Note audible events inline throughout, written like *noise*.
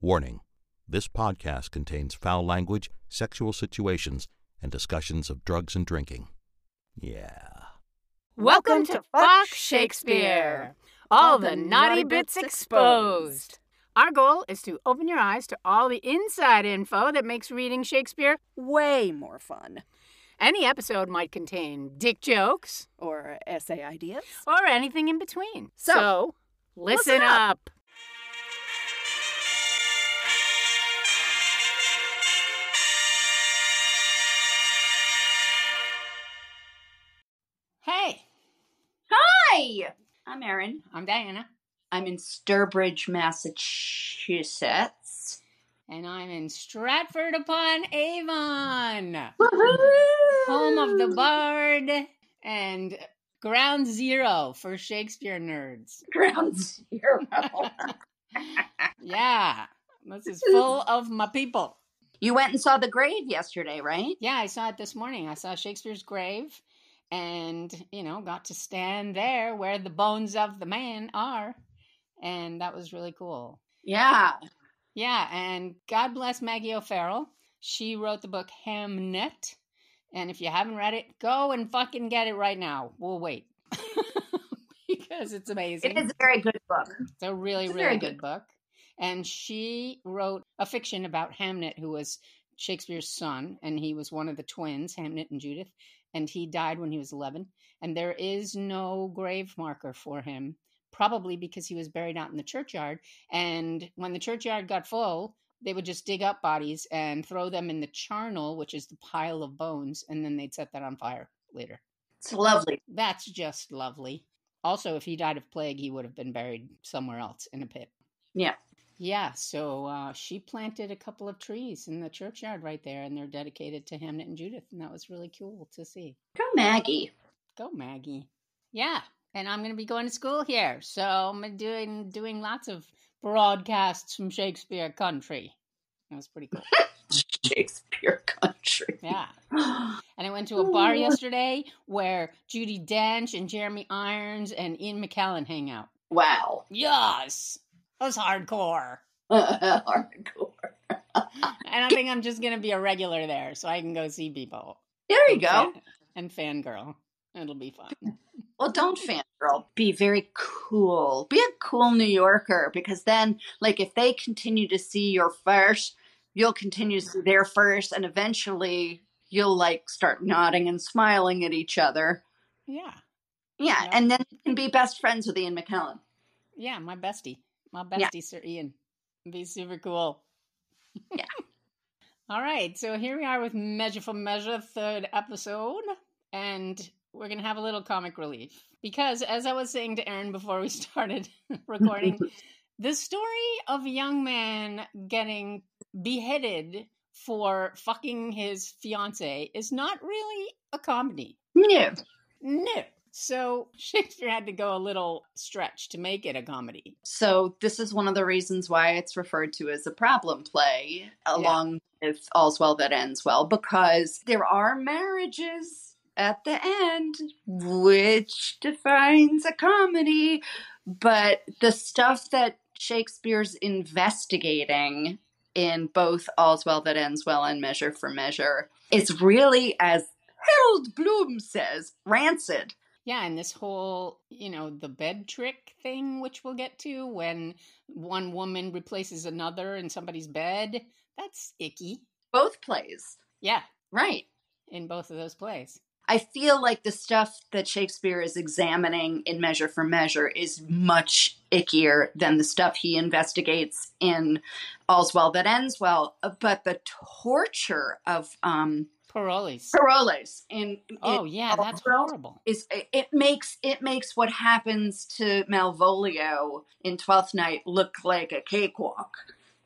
Warning this podcast contains foul language, sexual situations, and discussions of drugs and drinking. Yeah. Welcome to Fuck Shakespeare! All the naughty bits exposed. Our goal is to open your eyes to all the inside info that makes reading Shakespeare way more fun. Any episode might contain dick jokes Or essay ideas. or anything in between. So, listen, listen up. Hey, Hi! I'm Erin. I'm Diana, I'm in Sturbridge, Massachusetts. and I'm in Stratford upon Avon. home of the bard and ground zero for Shakespeare nerds. *laughs* Ground zero. *laughs* Yeah, this is full of my people. you went and saw the grave yesterday, right? Yeah, I saw it this morning. I saw Shakespeare's grave and, you know, got to stand there where the bones of the man are. And that was really cool. Yeah. Yeah, and God bless Maggie O'Farrell. She wrote the book Hamnet. And if you haven't read it, go and fucking get it right now. We'll wait. *laughs* because it's amazing. It is a very good book. It's a really, It's a really good good book. And she wrote a fiction about Hamnet, who was Shakespeare's son, and he was one of the twins, Hamnet and Judith, and he died when he was 11. And there is no grave marker for him, probably because he was buried out in the churchyard. And when the churchyard got full, they would just dig up bodies and throw them in the charnel, which is the pile of bones, and then they'd set that on fire later. It's lovely. That's just lovely. Also, if he died of plague, he would have been buried somewhere else in a pit. Yeah. Yeah, so uh, she planted a couple of trees in the churchyard right there, and they're dedicated to Hamnet and Judith, and that was really cool to see. Go Maggie. Go, Maggie. Yeah, and I'm going to be going to school here, so I'm doing doing lots of broadcasts from Shakespeare country. That was pretty cool. *laughs* Shakespeare country. Yeah. *gasps* And I went to a bar yesterday where Judi Dench and Jeremy Irons and Ian McKellen hang out. Wow. Yes, that was hardcore. *laughs* Hardcore. And I think I'm just gonna be a regular there, so I can go see people. There you go. And fangirl. It'll be fun. Well, don't fangirl. Be very cool. Be a cool New Yorker because then, like, if they continue to see your first, you'll continue to see their first, and eventually you'll like start nodding and smiling at each other. Yeah. Yeah, Yeah. and then you can be best friends with Ian McKellen. Yeah, my bestie. My Yeah. bestie, Sir Ian. It'd be super cool. Yeah. *laughs* All right, so here we are with Measure for Measure, third episode. And we're going to have a little comic relief. Because, as I was saying to Erin before we *laughs* started *laughs* recording, the story of a young man getting beheaded for fucking his fiance is not really a comedy. No. No. So *laughs* Shakespeare had to go a little stretch to make it a comedy. So this is one of the reasons why it's referred to as a problem play, along with All's Well That Ends Well, because there are marriages at the end, which defines a comedy. But the stuff that Shakespeare's investigating in both All's Well That Ends Well and Measure for Measure is really, as Harold Bloom says, rancid. Yeah, and this whole, you know, the bed trick thing, which we'll get to when one woman replaces another in somebody's bed, that's icky. Both plays. Yeah, Right. in both of those plays. I feel like the stuff that Shakespeare is examining in Measure for Measure is much ickier than the stuff he investigates in All's Well That Ends Well. But the torture of um, Parolles. Parolles in Oh yeah, that's horrible. is it makes it makes what happens to Malvolio in Twelfth Night look like a cakewalk,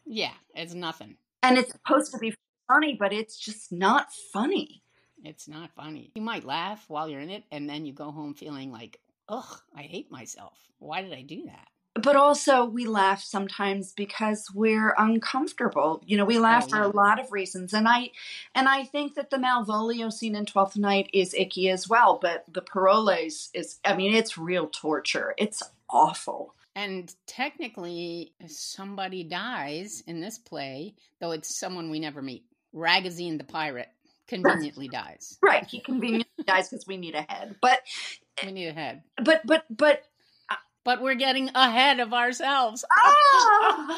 Yeah, it's nothing. and it's supposed to be funny, but it's just not funny. It's not funny. You might laugh while you're in it, and then you go home feeling like, ugh, I hate myself. Why did I do that? But also we laugh sometimes because we're uncomfortable you know we oh, laugh Oh, for yeah. a lot of reasons and i and i think that the malvolio scene in 12th night is icky as well but the parolles is i mean it's real torture it's awful And technically, somebody dies in this play, though it's someone we never meet. ragozine the pirate conveniently dies. Right. He conveniently dies because we need a head. But We need a head. but but but But we're getting ahead of ourselves. Ah!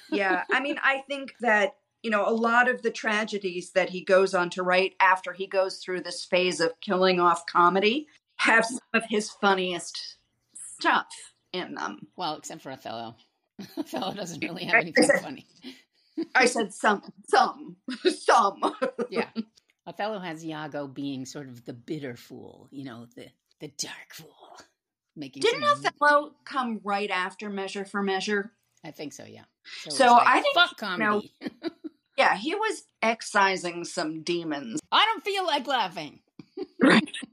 *laughs* yeah, I mean, I think that you know a lot of the tragedies that he goes on to write after he goes through this phase of killing off comedy have some of his funniest stuff in them. Well, except for Othello. *laughs* Othello doesn't really have anything funny. I said some, some, *laughs* some. Yeah. Othello has Iago being sort of the bitter fool, you know, the the dark fool. Making Didn't Othello come right after Measure for Measure? I think so, yeah. it's So like, I think, fuck you know- *laughs* Yeah, he was excising some demons. I don't feel like laughing. Right. *laughs*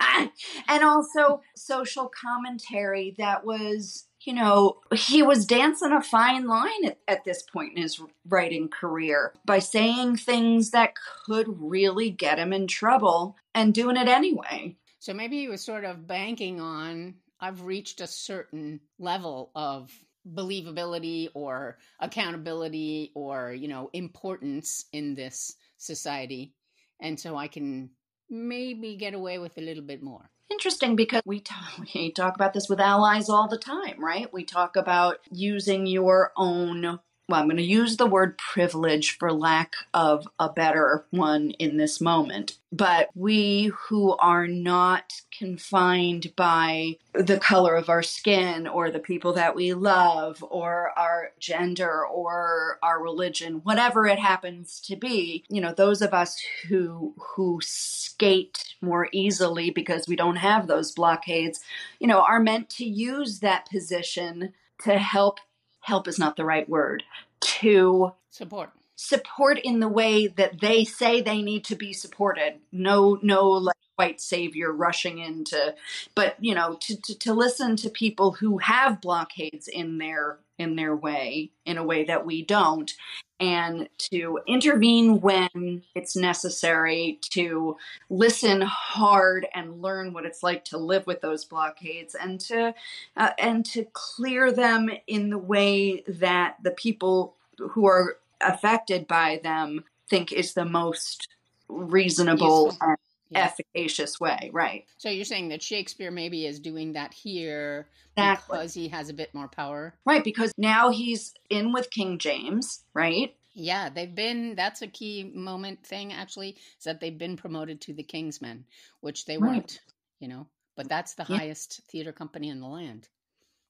*laughs* and also social commentary that was, you know, he was dancing a fine line at, at this point in his writing career by saying things that could really get him in trouble and doing it anyway. So maybe he was sort of banking on I've reached a certain level of believability or accountability or, you know, importance in this society. And so I can maybe get away with a little bit more. Interesting because we talk, *laughs* we talk about this with allies all the time, right? We talk about using your own, well, I'm going to use the word privilege for lack of a better one in this moment. But we who are not confined by the color of our skin or the people that we love or our gender or our religion, whatever it happens to be, you know, those of us who who skate more easily because we don't have those blockades, you know, are meant to use that position to help help is not the right word, to Support. support in the way that they say they need to be supported. No, no, like white savior rushing into, but you know, to, to to listen to people who have blockades in their in their way in a way that we don't, and to intervene when it's necessary. To listen hard and learn what it's like to live with those blockades, and to uh, and to clear them in the way that the people who are affected by them think is the most reasonable Useful. and Yeah. efficacious way, right? So you're saying that Shakespeare maybe is doing that here Exactly. because he has a bit more power? Right, because now he's in with King James, right? Yeah, they've been. That's a key moment thing, actually, is that they've been promoted to the Kingsmen, which they Right. weren't, you know. But that's the Yeah. highest theater company in the land.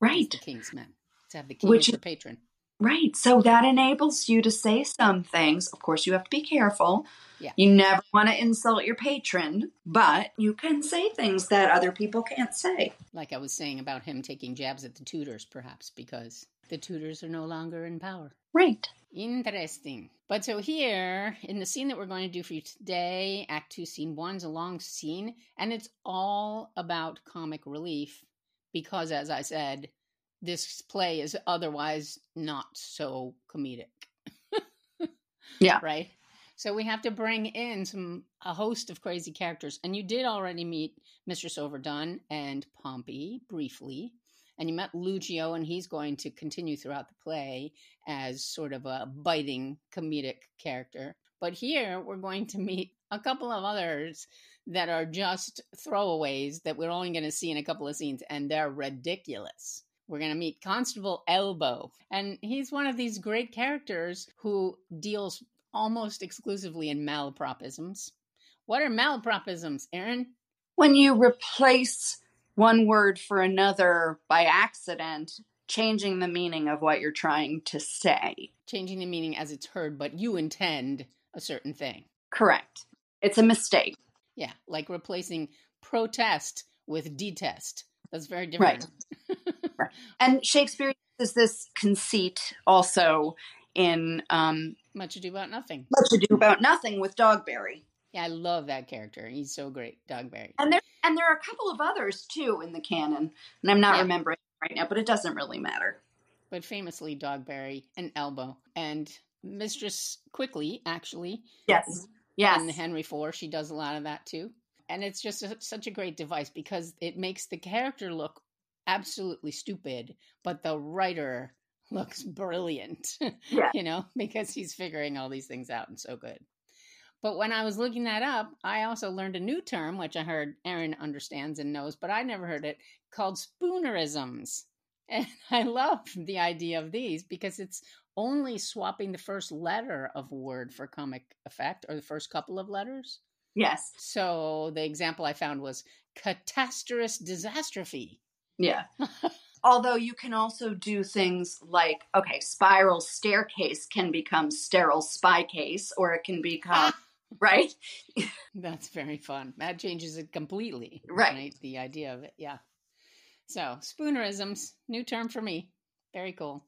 Right. The Kingsmen. To have the king Which as patron. Right. So that enables you to say some things. Of course, you have to be careful. Yeah. You never want to insult your patron, but you can say things that other people can't say. Like I was saying about him taking jabs at the Tudors, perhaps, because the Tudors are no longer in power. Right. Interesting. But so here, in the scene that we're going to do for you today, Act Two, Scene One's a long scene, and it's all about comic relief because, as I said, this play is otherwise not so comedic. Yeah. Right? So we have to bring in some a host of crazy characters. And you did already meet Mistress Overdone and Pompey briefly. And you met Lucio, and he's going to continue throughout the play as sort of a biting comedic character. But here we're going to meet a couple of others that are just throwaways that we're only going to see in a couple of scenes, and they're ridiculous. We're going to meet Constable Elbow, and he's one of these great characters who deals almost exclusively in malapropisms. What are malapropisms, Erin? When you replace one word for another by accident, changing the meaning of what you're trying to say. Changing the meaning as it's heard, but you intend a certain thing. Correct. It's a mistake. Yeah, like replacing protest with detest. That's very different. *laughs* And Shakespeare uses this conceit also in um, Much ado about nothing. Much Ado About Nothing with Dogberry. Yeah, I love that character. He's so great, Dogberry. And there and there are a couple of others too in the canon, and I'm not Yeah. remembering right now, but it doesn't really matter. But famously, Dogberry and Elbow. And Mistress Quickly, actually, Yes. Yes. in Henry IV, she does a lot of that too. And it's just a, such a great device because it makes the character look absolutely stupid, but the writer *laughs* looks brilliant. Yeah. you know, because he's figuring all these things out and so good. But when I was looking that up, I also learned a new term, which I heard Erin understands and knows, but I never heard it, called spoonerisms. *laughs* And I love the idea of these because it's only swapping the first letter of a word for comic effect or the first couple of letters. Yes. So the example I found was catastrophe disastrophe. Yeah. *laughs* Although you can also do things like, okay, spiral staircase can become sterile spy case, or it can become, *laughs* right? That's very fun. That changes it completely. Right. The idea of it. Yeah. So, spoonerisms, new term for me. Very cool.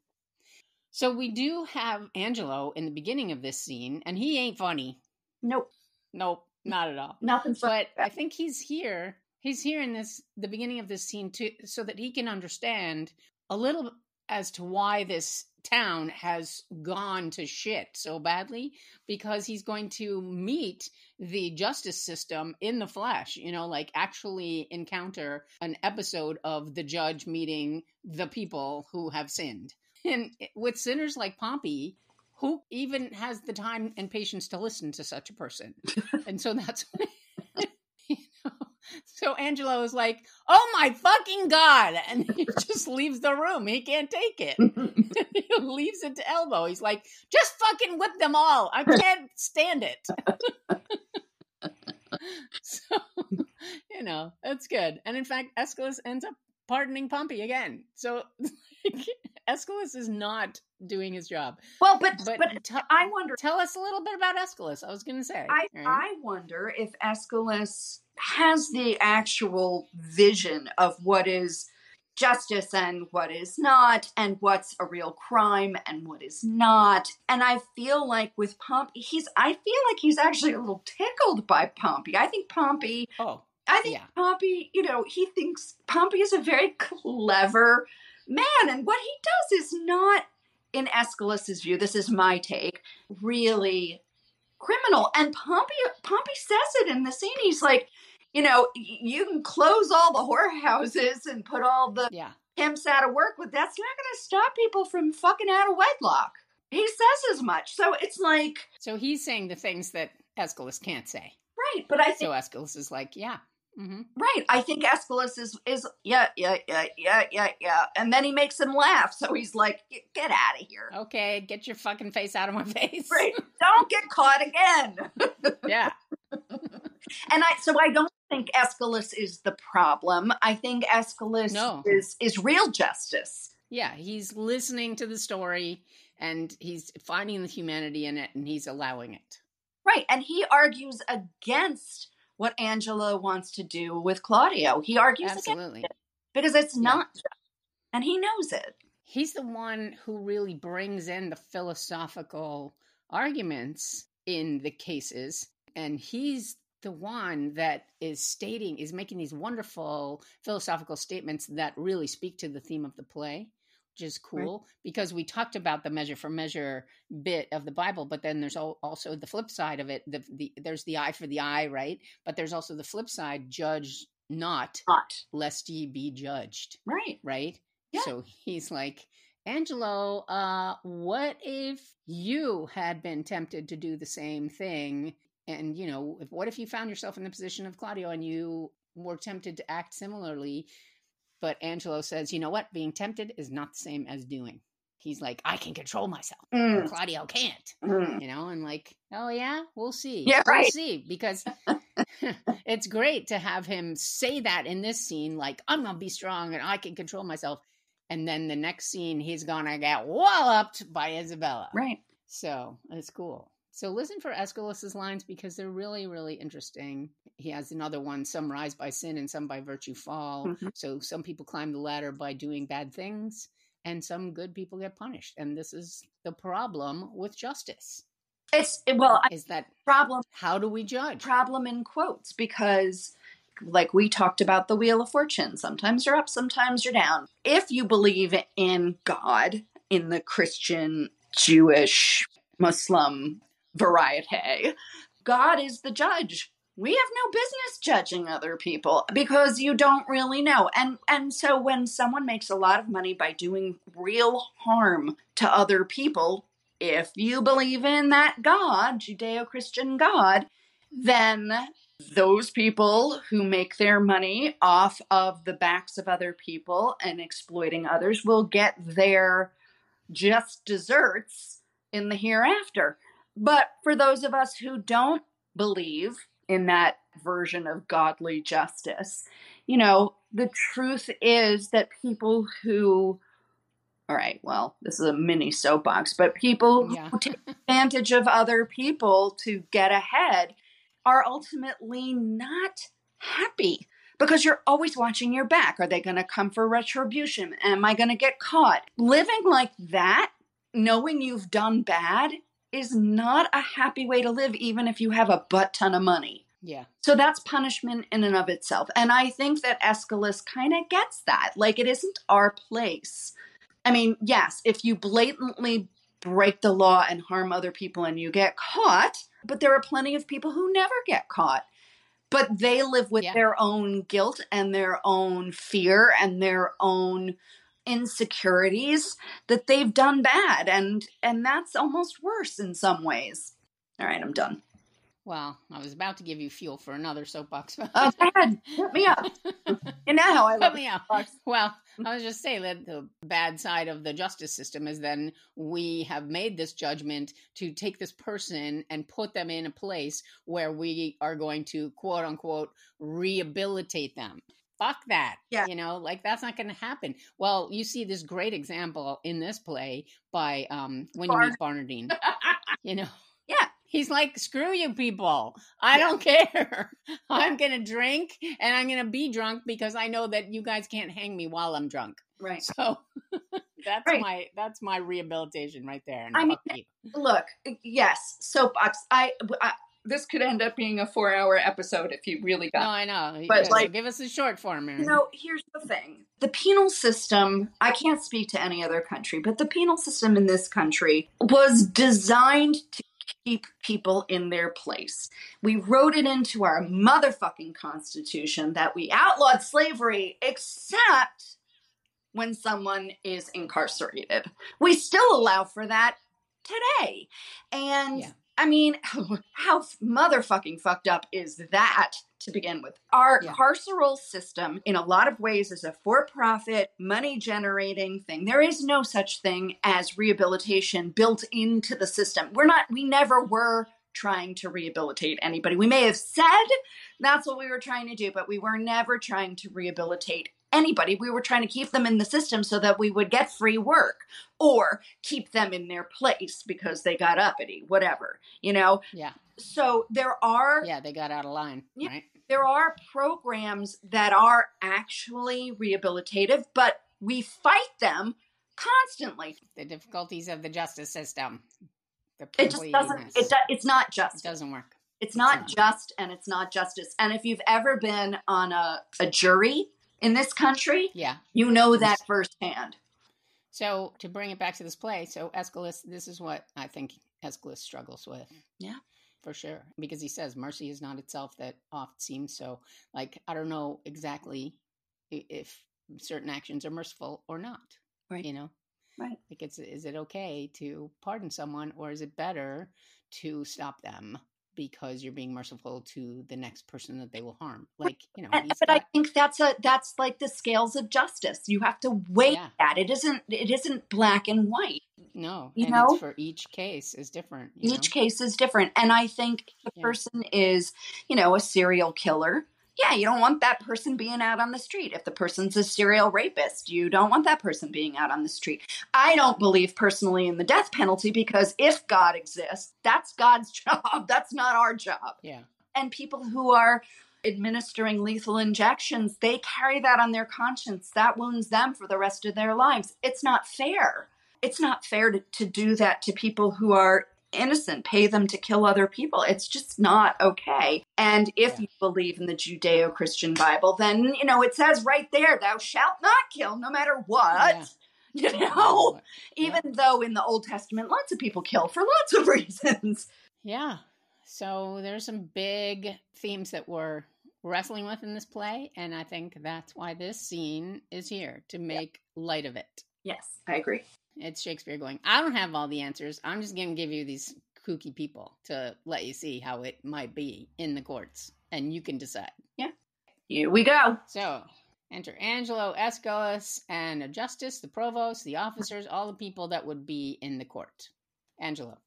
So, we do have Angelo in the beginning of this scene, and he ain't funny. Nope. Nope, not at all. Nothing But I think he's here. He's here in this the beginning of this scene too, so that he can understand a little as to why this town has gone to shit so badly because he's going to meet the justice system in the flesh you know like actually encounter an episode of the judge meeting the people who have sinned. And with sinners like pompey who even has the time and patience to listen to such a person. *laughs* And so that's so Angelo is like, "Oh my fucking god!" and he *laughs* just leaves the room. He can't take it. *laughs* *laughs* he leaves it to Elbow. He's like, "Just fucking whip them all. I can't stand it." so, you know, that's good. And in fact, Escalus ends up pardoning Pompey again. So, *laughs* like, Escalus is not doing his job. well, but But, but, t- I wonder. tell us a little bit about Escalus. I was going to say. I right? I wonder if Escalus has the actual vision of what is justice and what is not, and what's a real crime and what is not. And I feel like with Pompey, he's I feel like he's actually a little tickled by Pompey. I think Pompey oh, I think Yeah. Pompey, you know, he thinks Pompey is a very clever man. And what he does is not, in Escalus's view, this is my take, really criminal. And Pompey, Pompey says it in the scene. He's like, you know, you can close all the whorehouses and put all the yeah. pimps out of work, but that's not going to stop people from fucking out of wedlock. He says as much. So it's like, So he's saying the things that Escalus can't say. right. But I think So Escalus is like, yeah. Hmm Right. I think Escalus is is yeah, yeah, yeah, yeah, yeah, yeah. And then he makes him laugh. So he's like, get out of here. Okay, get your fucking face out of my face. Right. Don't get caught again. *laughs* yeah. *laughs* And I so I don't think Escalus is the problem. I think Escalus No. is is real justice. Yeah. He's listening to the story and he's finding the humanity in it and he's allowing it. Right. And he argues against what Angelo wants to do with Claudio. He argues against Absolutely. it because it's not just. And he knows it. He's the one who really brings in the philosophical arguments in the cases. And he's the one that is stating, is making these wonderful philosophical statements that really speak to the theme of the play, which is cool because we talked about the measure for measure bit of the Bible, but then there's also the flip side of it. The, the, there's the eye for the eye, right? But there's also the flip side judge not, Not. lest ye be judged Right. right? Yeah. So he's like, Angelo, uh, what if you had been tempted to do the same thing? And, you know, if, what if you found yourself in the position of Claudio and you were tempted to act similarly? But Angelo says, you know what? Being tempted is not the same as doing. He's like, I can control myself. Mm, Claudio can't. mm. You know, and like, oh yeah, we'll see. Yeah, We'll right. see. Because *laughs* it's great to have him say that in this scene, like, I'm gonna be strong and I can control myself. And then the next scene, he's gonna get walloped by Isabella. Right. So it's cool. So listen for Escalus's lines because they're really, really interesting. He has another one: "Some rise by sin, and some by virtue fall." Mhm. So some people climb the ladder by doing bad things, and some good people get punished. And this is the problem with justice: It's well, is that problem how do we judge? problem in quotes because like we talked about the wheel of fortune sometimes you're up sometimes you're down if you believe in god in the christian jewish muslim variety god is the judge we have no business judging other people because you don't really know. And and so when someone makes a lot of money by doing real harm to other people, if you believe in that God, Judeo-Christian God, then those people who make their money off of the backs of other people and exploiting others will get their just desserts in the hereafter. But for those of us who don't believe in that version of godly justice. You know, the truth is that people who all right, well, this is a mini soapbox, but people yeah. who take *laughs* advantage of other people to get ahead are ultimately not happy because you're always watching your back. Are they going to come for retribution? Am I going to get caught? Living like that, knowing you've done bad, is not a happy way to live, even if you have a butt ton of money. Yeah. So that's punishment in and of itself. And I think that Escalus kind of gets that. Like, it isn't our place. I mean, yes, if you blatantly break the law and harm other people and you get caught, but there are plenty of people who never get caught. But they live with yeah. their own guilt and their own fear and their own insecurities that they've done bad and and that's almost worse in some ways. All right i'm done. Well i was about to give you fuel for another soapbox oh go ahead. Put me up. *laughs* Know how i put me up. well mm-hmm. i was just saying that the bad side of the justice system is then we have made this judgment to take this person and put them in a place where we are going to quote unquote rehabilitate them fuck that. Yeah. You know, like that's not going to happen. Well, you see this great example in this play by um when you meet Barnardine. *laughs* you know. Yeah. He's like, screw you people. I yeah. don't care. *laughs* I'm going to drink and I'm going to be drunk because I know that you guys can't hang me while I'm drunk. Right. So *laughs* that's right. my that's my rehabilitation right there. I mean, look, yes, soapbox. I, I this could end up being a four hour episode if you really got. No, I know. But like, give us a short form. You know, here's the thing: the penal system. I can't speak to any other country, but the penal system in this country was designed to keep people in their place. We wrote it into our motherfucking constitution that we outlawed slavery, except when someone is incarcerated. We still allow for that today, and. Yeah I mean, *laughs* how motherfucking fucked up is that to begin with? Our yeah. carceral system, in a lot of ways, is a for profit, money generating thing. There is no such thing as rehabilitation built into the system. We're not, we never were trying to rehabilitate anybody. We may have said that's what we were trying to do, but we were never trying to rehabilitate anybody. We were trying to keep them in the system so that we would get free work or keep them in their place because they got uppity, whatever, you know? Yeah. So there are. Yeah, they got out of line, yeah, right? There are programs that are actually rehabilitative, but we fight them constantly. The difficulties of the justice system. The it just doesn't, it, it's not just. It doesn't work. It's not just and it's not justice. And if you've ever been on a, a jury in this country, yeah, you know that firsthand. So to bring it back to this play, so Escalus, this is what I think Escalus struggles with. Yeah. For sure. Because he says mercy is not itself that oft seems so. Like, I don't know exactly if certain actions are merciful or not. Right. You know? Right. Like it's is it okay to pardon someone or is it better to stop them because you're being merciful to the next person that they will harm. Like, you know, but got... I think that's a that's like the scales of justice. You have to weigh yeah. that. It isn't it isn't black and white. No, you know, for each case is different. Each know? case is different, and I think the yeah. person is, you know, a serial killer yeah, you don't want that person being out on the street. If the person's a serial rapist, you don't want that person being out on the street. I don't believe personally in the death penalty because if God exists, that's God's *laughs* job. That's not our job. Yeah. And people who are administering lethal injections, they carry that on their conscience. That wounds them for the rest of their lives. It's not fair. It's not fair to, to do that to people who are innocent, pay them to kill other people. It's just not okay. And if yeah. you believe in the Judeo Christian Bible, then, you know, it says right there, thou shalt not kill no matter what. Yeah. *laughs* You know, yeah. even though in the Old Testament, lots of people kill for lots of *laughs* reasons. Yeah. So there's some big themes that we're wrestling with in this play, and I think that's why this scene is here to make light of it. Yes, I agree. It's Shakespeare going, I don't have all the answers. I'm just going to give you these kooky people to let you see how it might be in the courts, and you can decide. Yeah. Here we go. So enter Angelo, Escalus, and a justice, the provost, the officers, all the people that would be in the court. Angelo.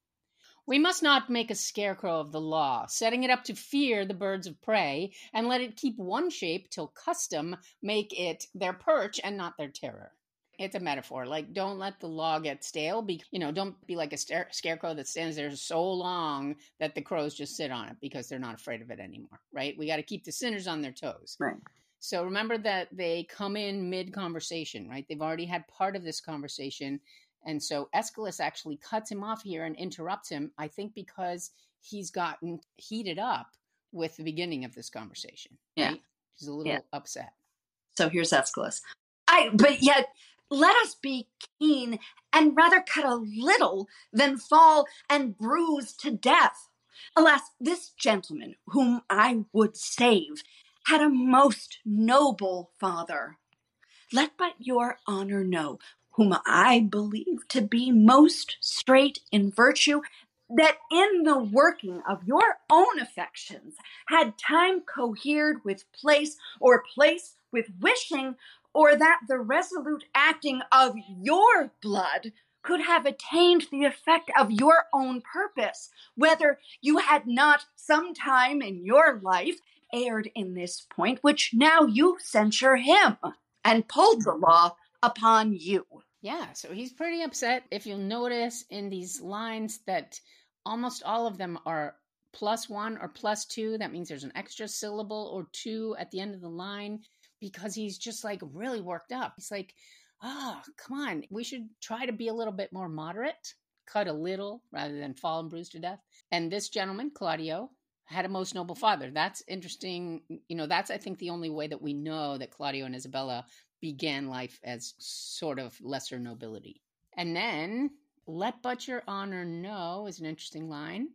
We must not make a scarecrow of the law, setting it up to fear the birds of prey, and let it keep one shape till custom make it their perch and not their terror. It's a metaphor. Like, don't let the law get stale. Be, you know, don't be like a scare- scarecrow that stands there so long that the crows just sit on it because they're not afraid of it anymore, right? We got to keep the sinners on their toes. Right. So remember that they come in mid conversation, right? They've already had part of this conversation. And so Escalus actually cuts him off here and interrupts him, I think because he's gotten heated up with the beginning of this conversation. Yeah. Right? He's a little Yeah. upset. So here's Escalus. I, but yet, let us be keen and rather cut a little than fall and bruise to death. Alas, this gentleman, whom I would save, had a most noble father. Let but your honor know, whom I believe to be most straight in virtue, that in the working of your own affections had time cohered with place, or place with wishing, or that the resolute acting of your blood could have attained the effect of your own purpose, whether you had not some time in your life erred in this point, which now you censure him, and pulled the law upon you. Yeah, so he's pretty upset. If you'll notice in these lines that almost all of them are plus one or plus two, that means there's an extra syllable or two at the end of the line because he's just like really worked up. He's like, oh, come on, we should try to be a little bit more moderate, cut a little rather than fall and bruise to death. And this gentleman, Claudio, had a most noble father. That's interesting. You know, that's, I think, the only way that we know that Claudio and Isabella began life as sort of lesser nobility. And then, let but your honor know is an interesting line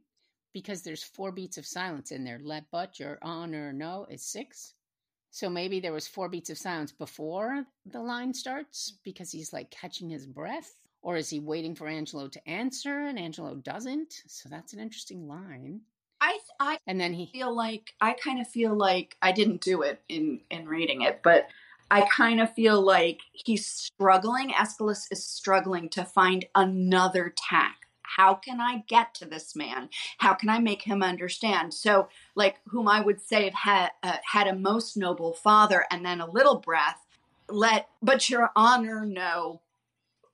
because there's four beats of silence in there. Let but your honor know is six. So maybe there was four beats of silence before the line starts because he's like catching his breath. Or is he waiting for Angelo to answer and Angelo doesn't? So that's an interesting line. I I And then he feel like I kind of feel like I didn't do it in in reading it, but I kind of feel like he's struggling. Escalus is struggling to find another tack. How can I get to this man? How can I make him understand? So, like, whom I would say had uh, had a most noble father, and then a little breath. Let but your honor know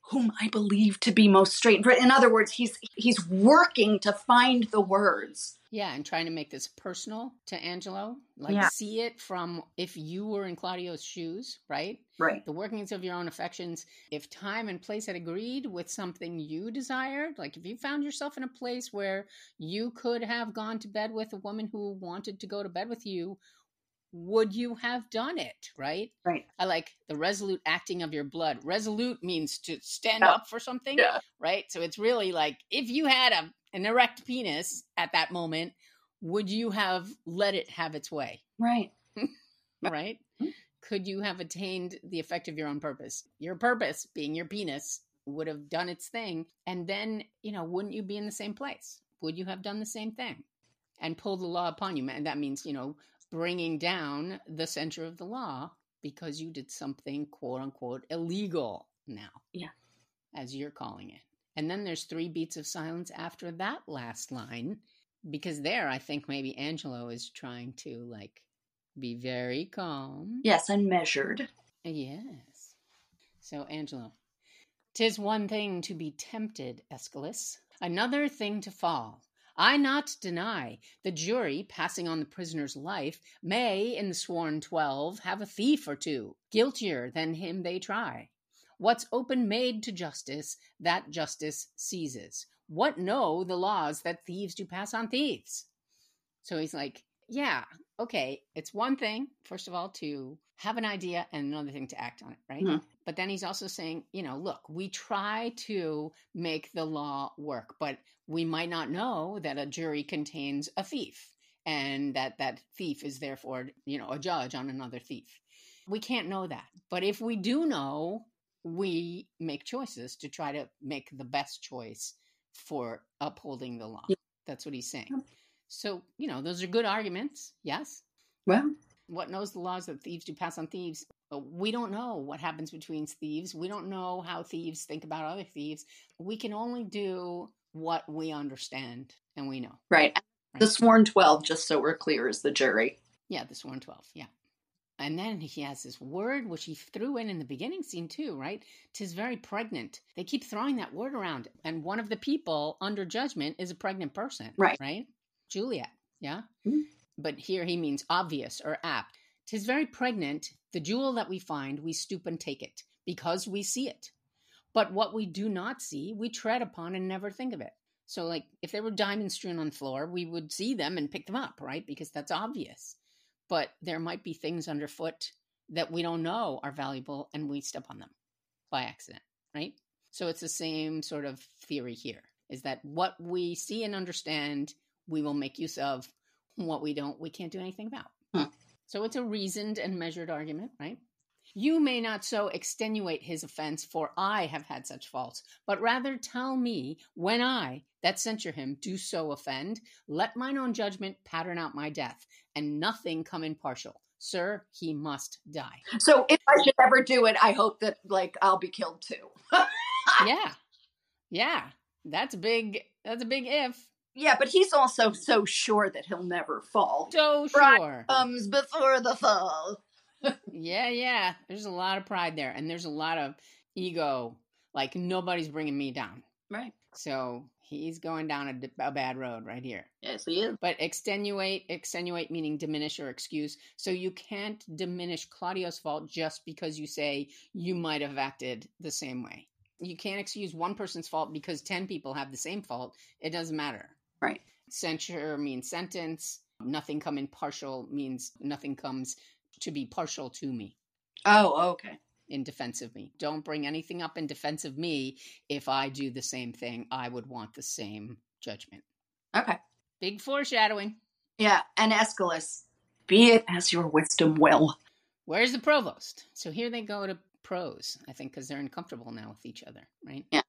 whom I believe to be most straight. In other words, he's he's working to find the words. Yeah, and trying to make this personal to Angelo. Like Yeah. see it from if you were in Claudio's shoes, right? Right. The workings of your own affections. If time and place had agreed with something you desired, like if you found yourself in a place where you could have gone to bed with a woman who wanted to go to bed with you, would you have done it, right? Right. I like the resolute acting of your blood. Resolute means to stand Yeah. up for something Yeah. right? So it's really like if you had a an erect penis at that moment, would you have let it have its way, Right. *laughs* right? Mhm. Could you have attained the effect of your own purpose? Your purpose, being your penis, would have done its thing, and then you know, wouldn't you be in the same place? Would you have done the same thing and pull the law upon you? And that means you know bringing down the center of the law because you did something quote unquote illegal now. Yeah. As you're calling it. And then there's three beats of silence after that last line because there I think maybe Angelo is trying to like be very calm. Yes, and measured. Yes. So Angelo, tis one thing to be tempted, Escalus, another thing to fall. I not deny the jury, passing on the prisoner's life, may, in the sworn twelve, have a thief or two, guiltier than him they try. What's open made to justice, that justice seizes. What know the laws that thieves do pass on thieves? So he's like, yeah, okay, it's one thing, first of all, to have an idea and another thing to act on it, right? Mhm. But then he's also saying, you know, look, we try to make the law work, but we might not know that a jury contains a thief and that that thief is therefore, you know, a judge on another thief. We can't know that. But if we do know, we make choices to try to make the best choice for upholding the law. Yeah. That's what he's saying. So, you know, those are good arguments. Yes. Well, What knows the laws that thieves do pass on thieves? But we don't know what happens between thieves. We don't know how thieves think about other thieves. We can only do what we understand and we know. right. Right. The sworn 12, just so we're clear, is the jury. Yeah, this 112. Yeah. And then he has this word which he threw in in the beginning scene too, right? Tis very pregnant. They keep throwing that word around, and one of the people under judgment is a pregnant person, Right. Right? Juliet. Yeah. Mhm. But here he means obvious or apt. Tis very pregnant. The jewel that we find, we stoop and take it because we see it. But what we do not see, we tread upon and never think of it. So, like, if there were diamonds strewn on the floor, we would see them and pick them up, right? Because that's obvious. But there might be things underfoot that we don't know are valuable and we step on them by accident, right? So, it's the same sort of theory here is that what we see and understand, we will make use of. What we don't, we can't do anything about. Hmm. So, it's a reasoned and measured argument, right? You may not so extenuate his offense, for I have had such faults, but rather tell me when I, that censure him, do so offend, let mine own judgment pattern out my death, and nothing come impartial. Sir, he must die. So if I should ever do it, I hope that, like, I'll be killed too. *laughs* yeah. Yeah. That's big that's a big if. Yeah, but he's also so sure that he'll never fall. So Right. sure. Comes before the fall. *laughs* Yeah, yeah. There's a lot of pride there, and there's a lot of ego. Like nobody's bringing me down. Right. So he's going down a bad road right here. Yes, he is. But extenuate, extenuate meaning diminish or excuse. So you can't diminish Claudio's fault just because you say you might have acted the same way. You can't excuse one person's fault because 10 people have the same fault. It doesn't matter. Right. Censure means sentence. Nothing come in partial means nothing comes to be partial to me Oh, okay. in defense of me. Don't bring anything up in defense of me. If I do the same thing, I would want the same judgment. Okay. Big foreshadowing. Yeah, and Escalus, be it as your wisdom will. Where's the provost? So here they go to prose, I think, because they're uncomfortable now with each other, right? Yeah.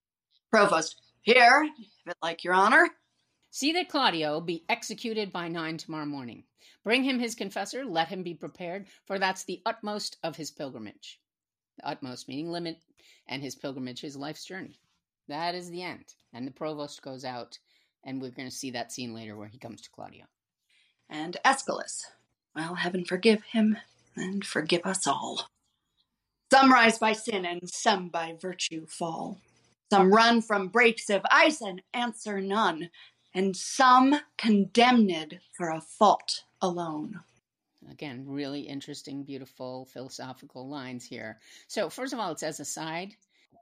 Provost, here, if it like your honor. See that Claudio be executed by nine tomorrow morning. Bring him his confessor, let him be prepared, for that's the utmost of his pilgrimage. The utmost meaning limit, and his pilgrimage, his life's journey. That is the end. And the provost goes out, and we're going to see that scene later where he comes to Claudio. And Escalus, well, heaven forgive him and forgive us all. Some rise by sin and some by virtue fall. Some run from breaks of ice and answer none, and some condemned for a fault alone. Again, really interesting, beautiful philosophical lines here. So, first of all, it says aside.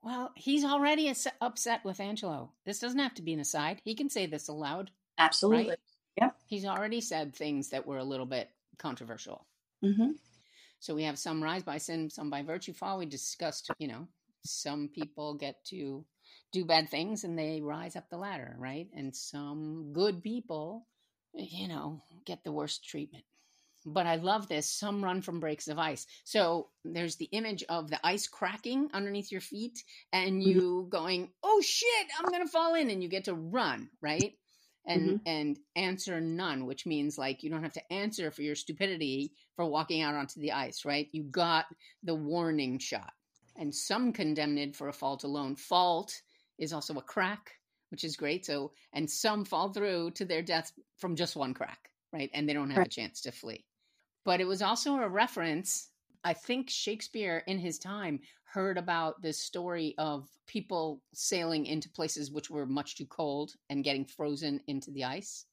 Well, he's already upset with Angelo. This doesn't have to be an aside. He can say this aloud. Absolutely. Yep. He's already said things that were a little bit controversial. hmm So we have some rise by sin, some by virtue fall. We discussed, you know, some people get to do bad things and they rise up the ladder, right? And some good people, you know, get the worst treatment. But I love this. Some run from breaks of ice. So there's the image of the ice cracking underneath your feet and mm-hmm. you going, oh shit, I'm going to fall in. And you get to run, right? And, mm-hmm. and answer none, which means like you don't have to answer for your stupidity for walking out onto the ice, right? You got the warning shot. And some condemned for a fault alone. Fault is also a crack, which is great. So, and some fall through to their death from just one crack, right? And they don't have Right. a chance to flee. But it was also a reference. I think Shakespeare in his time heard about this story of people sailing into places which were much too cold and getting frozen into the ice,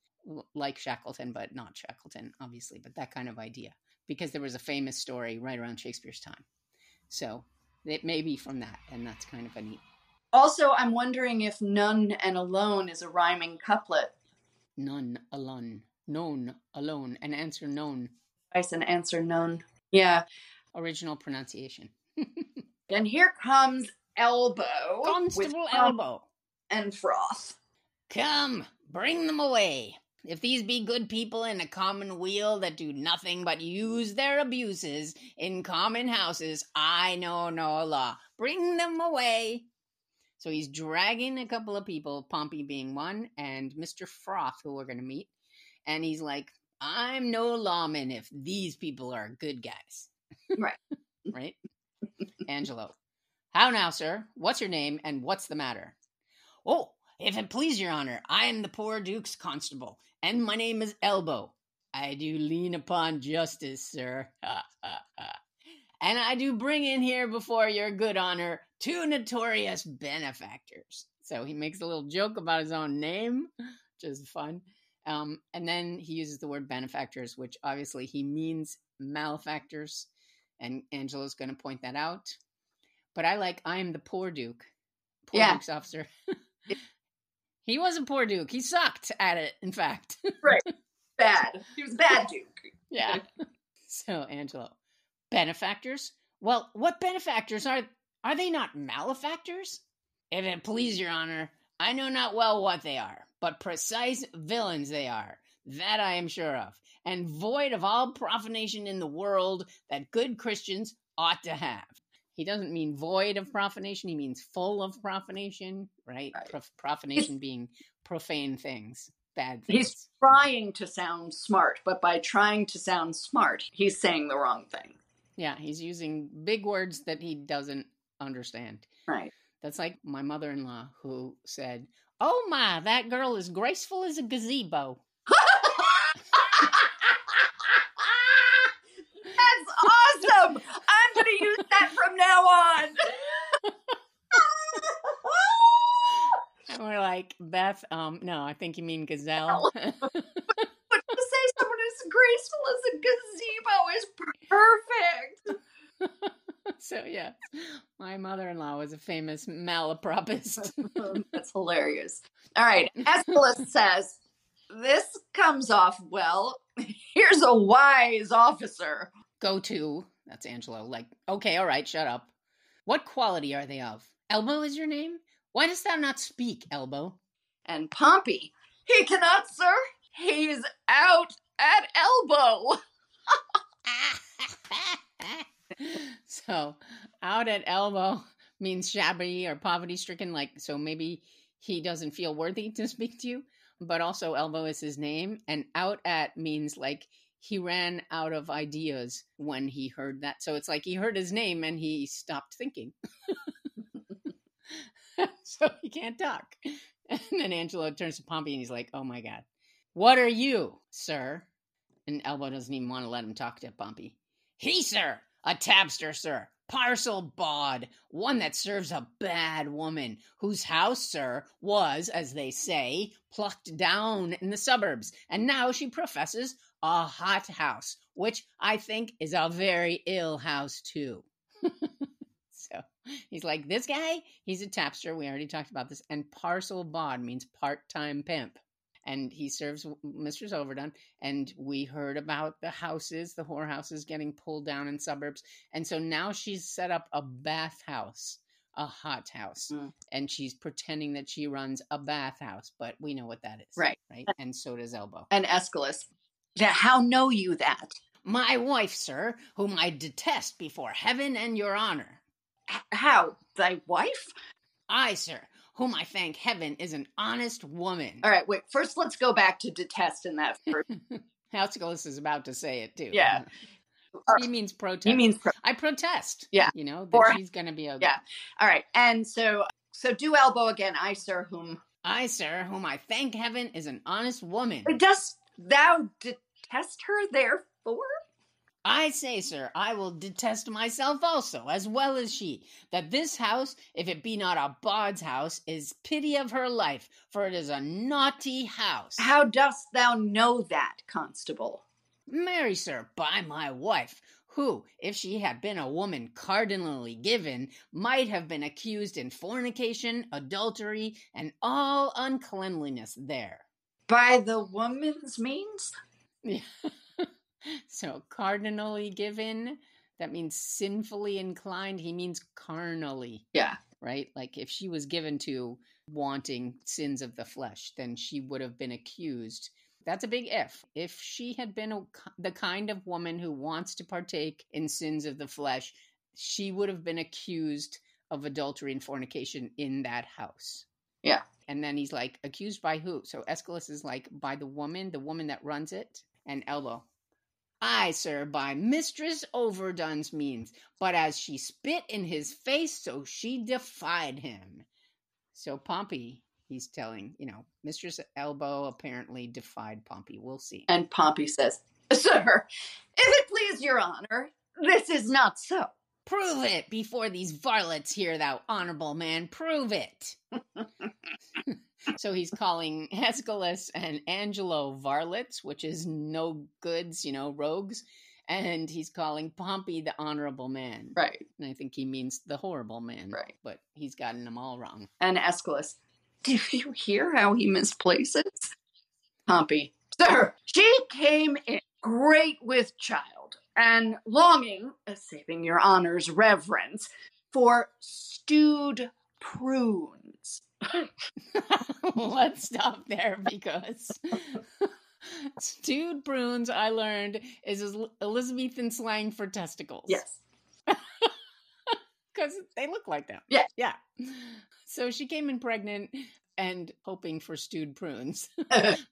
like Shackleton, but not Shackleton, obviously, but that kind of idea. Because there was a famous story right around Shakespeare's time. So it may be from that, and that's kind of a neat Also, I'm wondering if none and alone is a rhyming couplet. none alone. known, alone, and answer known. Twice an answer known. Yeah. Original pronunciation. *laughs* And here comes Elbow. Constable Elbow. And Froth. Come, bring them away. If these be good people in a common wheel that do nothing but use their abuses in common houses, I know no law. Bring them away. So he's dragging a couple of people, Pompey being one, and Mr. Froth, who we're going to meet. And he's like, I'm no lawman if these people are good guys. Right. *laughs* right? Angelo. How now, sir? What's your name and what's the matter? Oh, if it please your honor, I am the poor Duke's constable, and my name is Elbow. I do lean upon justice, sir. And I do bring in here before your good honor two notorious benefactors. So he makes a little joke about his own name, which is fun. Um, and then he uses the word benefactors, which obviously he means malefactors. And Angelo's going to point that out. But I like, I am the poor Duke. Poor Yeah. Duke's officer. *laughs* he was a poor Duke. He sucked at it, in fact. *laughs* Right. Bad. He was a bad Duke. Yeah. *laughs* so, Angelo, benefactors? Well, what benefactors are are they not malefactors? If it please your honor, I know not well what they are, but precise villains they are. That I am sure of, and void of all profanation in the world that good Christians ought to have. He doesn't mean void of profanation, he means full of profanation, right? Right. Prof- profanation being profane things, bad things. He's trying to sound smart, but by trying to sound smart, he's saying the wrong thing. Yeah, he's using big words that he doesn't understand. Right. That's like my mother in law who said, Oh my, that girl is graceful as a gazebo. That's awesome. I'm going to use that from now on. And we're like, Beth, um, no, I think you mean gazelle. But to *laughs* *laughs* say someone as graceful as a gazebo is perfect. *laughs* so, yeah, my mother in law was a famous malapropist. That's hilarious. All right. Escalus says, This comes off well. Here's a wise officer. Go to, that's Angelo, like, okay, all right, shut up. What quality are they of? Elbow is your name? Why dost thou not speak, Elbow? And Pompey, he cannot, sir. He's out at elbow. *laughs* so out at elbow means shabby or poverty stricken like so maybe he doesn't feel worthy to *laughs* speak to you but also elbow is his name and out at means like he ran out of ideas when he heard that so it's like he heard his name and he stopped thinking *laughs* *laughs* so he can't talk. *laughs* And then angelo turns to pompey and he's like oh my god. What are you sir? And elbow doesn't even want to let him talk to pompey. He, sir, a tapster, sir, parcel bawd, one that serves a bad woman, whose house, sir, was, as they say, plucked down in the suburbs, and now she professes a hot house, which I think is a very ill house, too. *laughs* so he's like, this guy, he's a tapster. We already talked about this. And parcel bawd means part time pimp and he serves Mistress Overdone. And we heard about the houses, the whorehouses getting pulled down in suburbs. And so now she's set up a bathhouse, a hot house, Mm. and she's pretending that she runs a bathhouse, but we know what that is. Right. Right. And so does Elbow. And Escalus, "Now, how know you that? My wife, sir, whom I detest before heaven and your honor. How? Thy wife? I, sir, whom I thank heaven is an honest woman. All right, wait. First, let's go back to detest in that *laughs* first. Is about to say it too. Yeah. *laughs* he means protest. He means pro- I protest. Yeah. You know, that Or- she's going to be a. Yeah. All right, and so so do elbow again. I, sir, whom I, sir, whom I thank heaven is an honest woman. dost thou detest her? Therefore, I say, sir, I will detest myself also, as well as she, that this house, if it be not a bawd's house, is pity of her life, for it is a naughty house. how dost thou know that, constable? Marry, sir, by my wife, who, if she had been a woman cardinally given, might have been accused in fornication, adultery, and all uncleanliness there. by the woman's means. *laughs* So cardinally given, that means sinfully inclined. He means carnally. Yeah. Right? Like if she was given to wanting sins of the flesh, then she would have been accused. That's a big if. If she had been a, the kind of woman who wants to partake in sins of the flesh, she would have been accused of adultery and fornication in that house. Yeah. And then he's like, accused by who? So Escalus is like, by the woman, the woman that runs it, and Elbow. Ay, sir, by Mistress Overdone's means, but as she spit in his face, so she defied him. So Pompey, he's telling, you know, Mistress Elbow apparently defied Pompey. We'll see. And Pompey says, Sir, if it please your honor, this is not so. Prove it before these varlets here, thou honorable man. Prove it. *laughs* so he's calling *laughs* Escalus and Angelo varlets, which is no goods, you know, rogues. And he's calling Pompey the honorable man. Right. And I think he means the horrible man. Right. But he's gotten them all wrong. And Escalus, *laughs* do you hear how he misplaces? Pompey, sir, she came in great with child and longing, saving your honor's reverence, for stewed prunes. *laughs* Let's stop there because *laughs* stewed prunes, I learned, is Elizabethan slang for testicles. Yes. *laughs* Because they look like them. Yeah. Yeah. So she came in pregnant and hoping for stewed prunes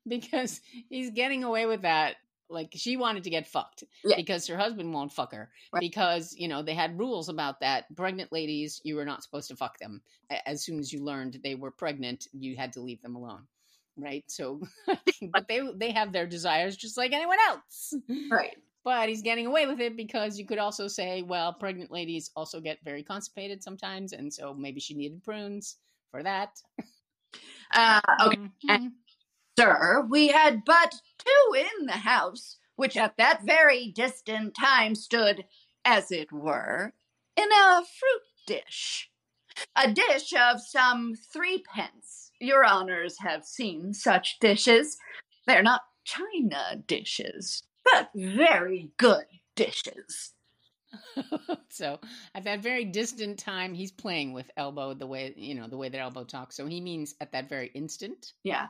because he's getting away with that like she wanted to get fucked Yeah. because her husband won't fuck her Right. because you know they had rules about that pregnant ladies you were not supposed to fuck them as soon as you learned they were pregnant you had to leave them alone right so *laughs* but they they have their desires just like anyone else right. but he's getting away with it because you could also say well pregnant ladies also get very constipated sometimes and so maybe she needed prunes for that Uh, okay. Mhm. Sir, we had but two in the house, which at that very distant time stood, as it were, in a fruit dish. A dish of some threepence. Your honors have seen such dishes. They're not china dishes, but very good dishes. *laughs* so at that very distant time he's playing with elbow the way you know the way that elbow talks so he means at that very instant Yeah.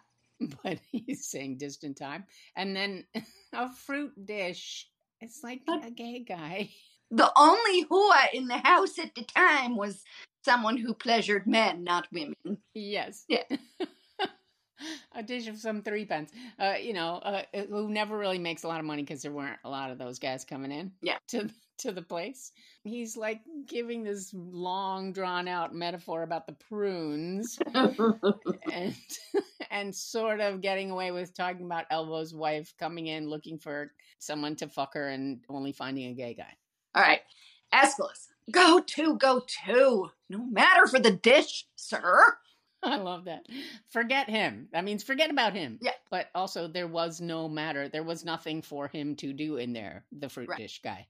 *laughs* but he's saying distant time and then *laughs* a fruit dish it's like a gay guy *laughs* The only hua in the house at the time was someone who pleasured men, not women. yes Yeah. a dish of some three pence uh you know uh who never really makes a lot of money because there weren't a lot of those guys coming in Yeah. to to the place he's like giving this long drawn out metaphor about the prunes *laughs* and and sort of getting away with talking about Elbow's wife coming in looking for someone to fuck her and only finding a gay guy. All right. Escalus, go to, go to. No matter for the dish, sir. I love that. Forget him. That means forget about him. Yeah. But also there was no matter. There was nothing for him to do in there, the fruit Right. dish guy.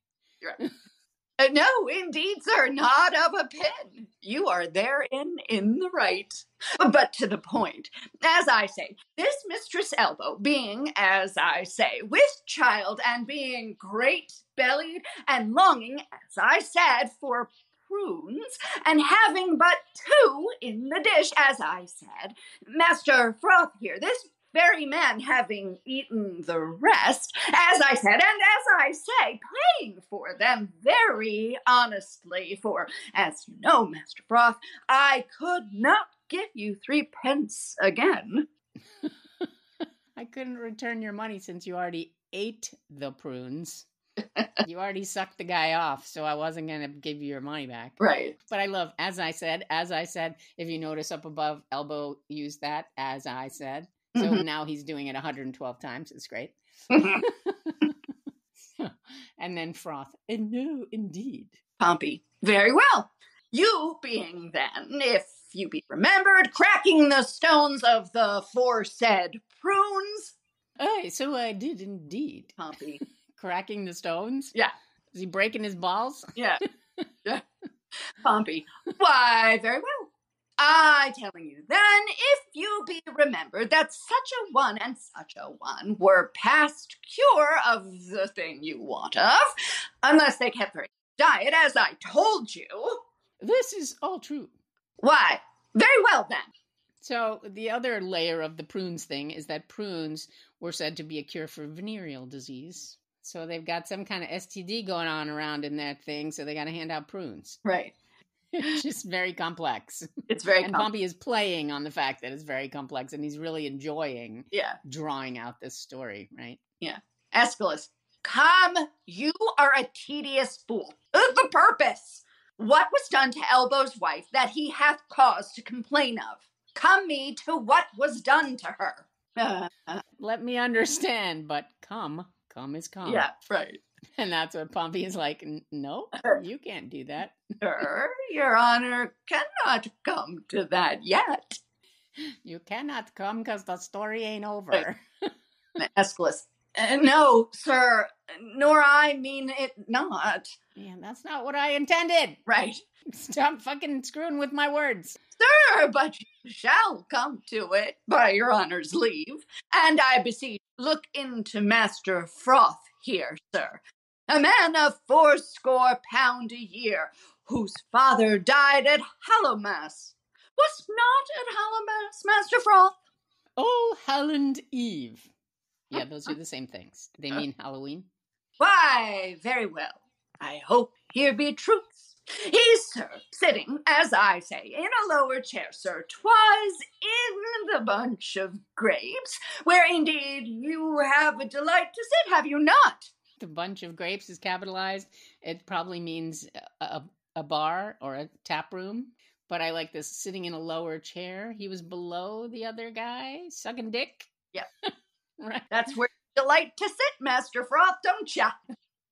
Uh, no, indeed, sir, not of a pin. You are therein in the right. But to the point, as I say, this Mistress Elbow, being, as I say, with child and being great bellied and longing, as I said, for prunes, and having but two in the dish, as I said, Master Froth here, this very man having eaten the rest, as I said, and as I say, paying for them very honestly, for, as you know, Master Froth, I could not give you three pence again. *laughs* I couldn't return your money since you already ate the prunes. *laughs* you already sucked the guy off, so I wasn't going to give you your money back. Right. But I love, as I said, as I said, if you notice up above, Elbow used that, as I said. So Mhm. *laughs* now he's doing it 112 times. It's great. *laughs* and then Froth, and no, indeed. Pompey, very well. You being then, if you be remembered, cracking the stones of the foresaid prunes, Aye, so I did indeed. Pompey. *laughs* Cracking the stones? Yeah. Is he breaking his balls? Yeah. yeah. Pompey. Why, very well. I telling you then, if you be remembered that such a one and such a one were past cure of the thing you want of, unless they kept their diet as I told you. This is all true. Why, very well then. So the other layer of the prunes thing is that prunes were said to be a cure for venereal disease. So they've got some kind of STD going on around in that thing, so they got to hand out prunes. Right. It's *laughs* just very complex. It's very and Pompey is playing on the fact that it's very complex, and he's really enjoying Yeah. drawing out this story, right? Yeah, Escalus, come, you are a tedious fool. Of the purpose. What was done to Elbow's wife that he hath cause to complain of? Come me to what was done to her. Uh, *laughs* Let me understand, but come, come is come. yeah, right. And that's what Pompey is like, "N- no, you can't do that. *laughs* Sir, your honor cannot come to that yet. You cannot come because the story ain't over. *laughs* Escalus, "Uh, no, sir, nor I mean it not. Yeah, that's not what I intended. Right. *laughs* Stop fucking screwing with my words. Sir, but you shall come to it by your honor's leave. And I beseech, look into Master Froth here, sir. A man of fourscore pound a year, whose father died at Hallowmas. Was not at Hallowmas, Master Froth? Oh, Howland Eve. Yeah, those are *laughs* the same things. They mean Halloween. Why, very well. I hope here be truths. He, sir, sitting, as I say, in a lower chair, sir, twas in the bunch of grapes, where indeed you have a delight to sit, have you not? The bunch of grapes is capitalized. It probably means a, a, bar or a tap room. But I like this sitting in a lower chair. He was below the other guy, sucking dick. Yep. *laughs* right. That's where you delight to sit, Master Froth, don't ya?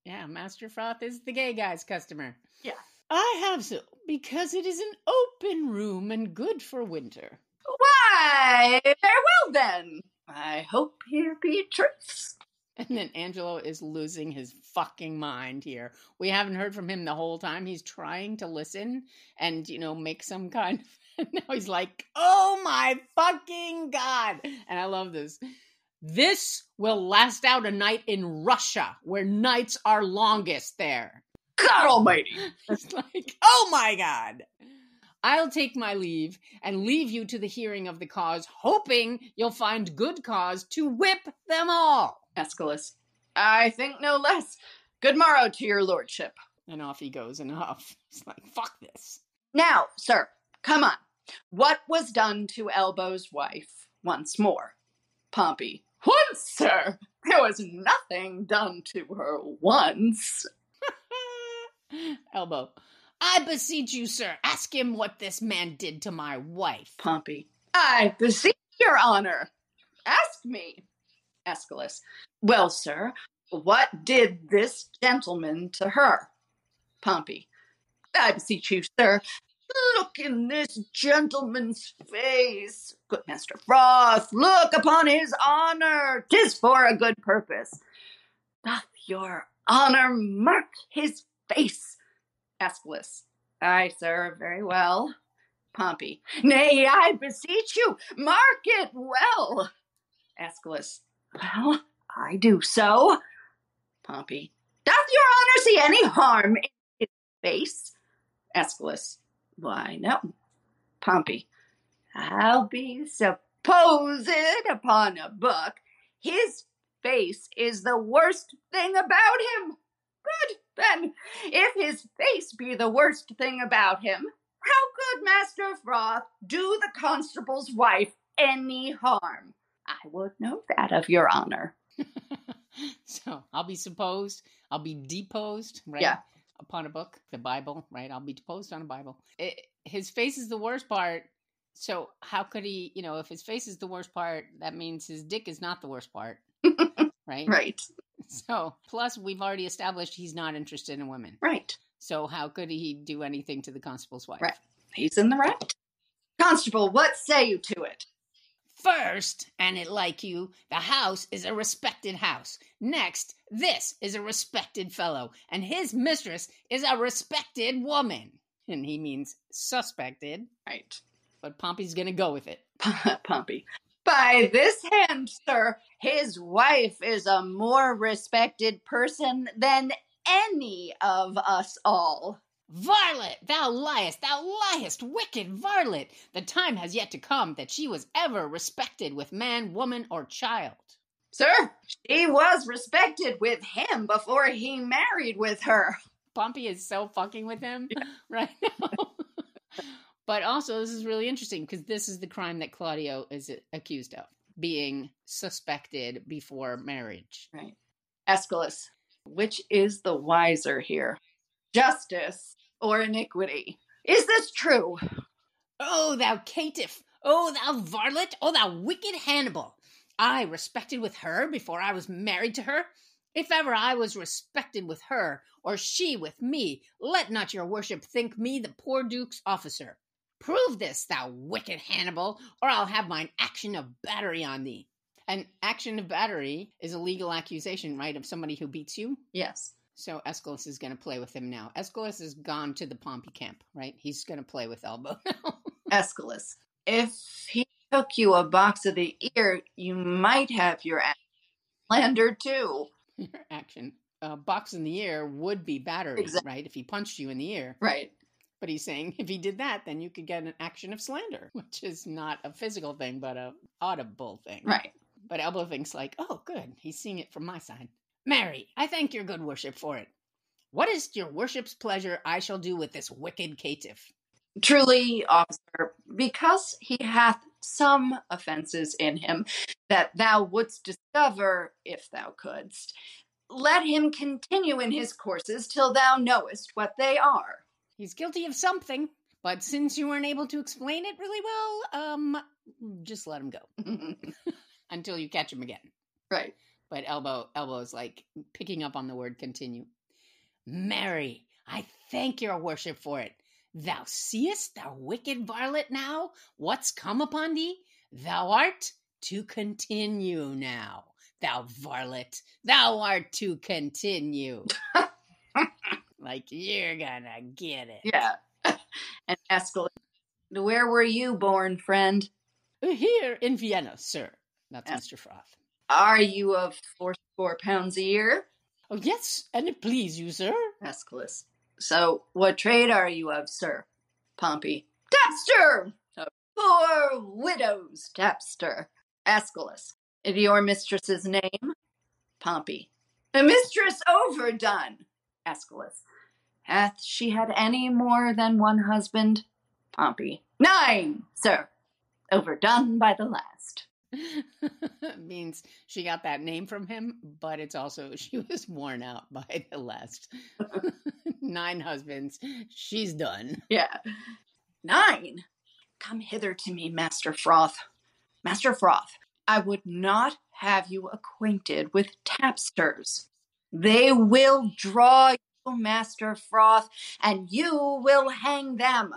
Yeah, Master Froth is the gay guy's customer. Yeah. I have so because it is an open room and good for winter. Why, very well then. I hope here be truths. *laughs* And then Angelo is losing his fucking mind here. We haven't heard from him the whole time. He's trying to listen and, you know, make some kind of. *laughs* now he's like, oh my fucking God. And I love this. This will last out a night in Russia, where nights are longest there. God almighty. *laughs* It's like, oh my God. I'll take my leave and leave you to the hearing of the cause, hoping you'll find good cause to whip them all. Escalus, I think no less. Good morrow to your lordship. And off he goes and *laughs* off. He's like, fuck this. Now, sir, come on. What was done to Elbow's wife once more? Pompey. Once, sir. There was nothing done to her once. *laughs* Elbow. I beseech you, sir, ask him what this man did to my wife. Pompey. I beseech your honor. Ask me. Escalus. Well, sir, what did this gentleman to her? Pompey. I beseech you, sir, look in this gentleman's face. Good Master Froth, look upon his honor. Tis for a good purpose. Doth your honor mark his face? Escalus. Aye, sir, very well. Pompey. Nay, I beseech you, mark it well. Escalus. Well, I do so. Pompey. Doth your honor see any harm in his face? Escalus. Why, no. Pompey. I'll be supposed upon a book. His face is the worst thing about him. Good, then, if his face be the worst thing about him, how could Master Froth do the constable's wife any harm? I would know that of your honor. *laughs* so I'll be supposed, I'll be deposed, right? Yeah. Upon a book, the Bible, right? I'll be deposed on a Bible. It, his face is the worst part. So how could he, you know, if his face is the worst part, that means his dick is not the worst part, *laughs* right? Right, So, plus we've already established he's not interested in women. right. So how could he do anything to the constable's wife? Right. He's in the right. Constable, what say you to it? First, and it like you, the house is a respected house. Next, this is a respected fellow, and his mistress is a respected woman. And he means suspected. Right. but Pompey's gonna go with it. *laughs* Pompey. By this hand, sir, his wife is a more respected person than any of us all. Varlet, thou liest, thou liest, wicked varlet! The time has yet to come that she was ever respected with man, woman, or child. Sir, she was respected with him before he married with her. Pompey is so fucking with him *laughs* right now. *laughs* but also, this is really interesting because this is the crime that Claudio is accused of being suspected before marriage. Right. Escalus, which is the wiser here? Justice or iniquity? Is this true? Oh, thou caitiff! Oh, thou varlet! Oh, thou wicked Hannibal! I respected with her before I was married to her? If ever I was respected with her, or she with me, let not your worship think me the poor duke's officer. Prove this, thou wicked Hannibal, or I'll have mine action of battery on thee. An action of battery is a legal accusation, right, of somebody who beats you? Yes. So Escalus is going to play with him now. Escalus has gone to the Pompey camp, right? He's going to play with Elbow *laughs* now. Escalus, if he took you a box of the ear, you might have your slander too. Your *laughs* action. A box in the ear would be battery, Exact- right? If he punched you in the ear. Right. But he's saying if he did that, then you could get an action of slander, *laughs* which is not a physical thing, but a audible thing. Right. But Elbow thinks like, oh, good, he's seeing it from my side. Marry, I thank your good worship for it. What is your worship's pleasure I shall do with this wicked caitiff? Truly, officer, because he hath some offences in him that thou wouldst discover if thou couldst, let him continue in his courses till thou knowest what they are. He's guilty of something, but since you weren't able to explain it really well, um, just let him go *laughs* *laughs* until you catch him again. right. But Elbow, Elbow is like picking up on the word continue. Marry, I thank your worship for it. Thou seest, thou wicked varlet, now what's come upon thee? Thou art to continue now, thou varlet. Thou art to continue. *laughs* like you're gonna get it. Yeah. *laughs* and Escalus, where were you born, friend? Here in Vienna, sir. That's Yeah. Mr. Froth. Are you of fourscore pounds a year? Oh, yes, and it please you, sir. Escalus. So, what trade are you of, sir? Pompey. Tapster! Poor oh, widow's tapster. Escalus. Is your mistress's name? Pompey. A mistress overdone. Escalus. Hath she had any more than one husband? Pompey. Nine, sir. Overdone by the last. *laughs* means she got that name from him, but it's also *laughs* she was worn out by the last *laughs* nine husbands. She's done. Yeah. Nine. Come hither to me, Master Froth. Master Froth, I would not have you acquainted with tapsters. They will draw you, Master Froth, and you will hang them.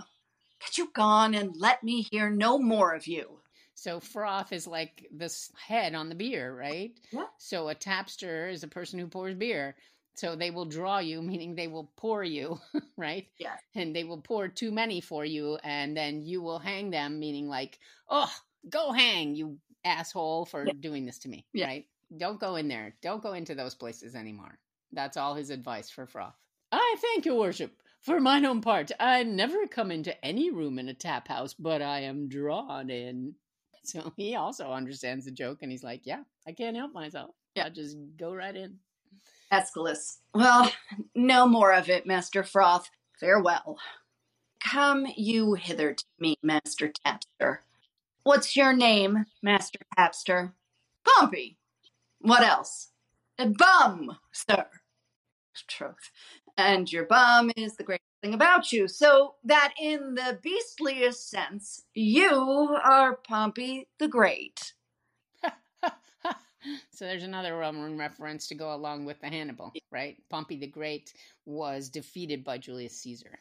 Get you gone and let me hear no more of you. So froth is like this head on the beer, right? Yeah. So a tapster is a person who pours beer. So they will draw you, meaning they will pour you, *laughs* right? Yeah. And they will pour too many for you, and then you will hang them, meaning like, oh, go hang, you asshole, for Yeah. doing this to me, Yeah. right? Don't go in there. Don't go into those places anymore. That's all his advice for froth. I thank your worship. For mine own part, I never come into any room in a tap house, but I am drawn in. So he also understands the joke and he's like, Yeah, I can't help myself. Yeah. I'll just go right in. Escalus. Well, no more of it, Master Froth. Farewell. Come you hither to me, Master Tapster. What's your name, Master Tapster? Pompey. What else? A bum, sir. Truth. And your bum is the great thing about you, so that in the beastliest sense, you are Pompey the Great. *laughs* so there's another Roman reference to go along with the Hannibal, right? Pompey the Great was defeated by Julius Caesar.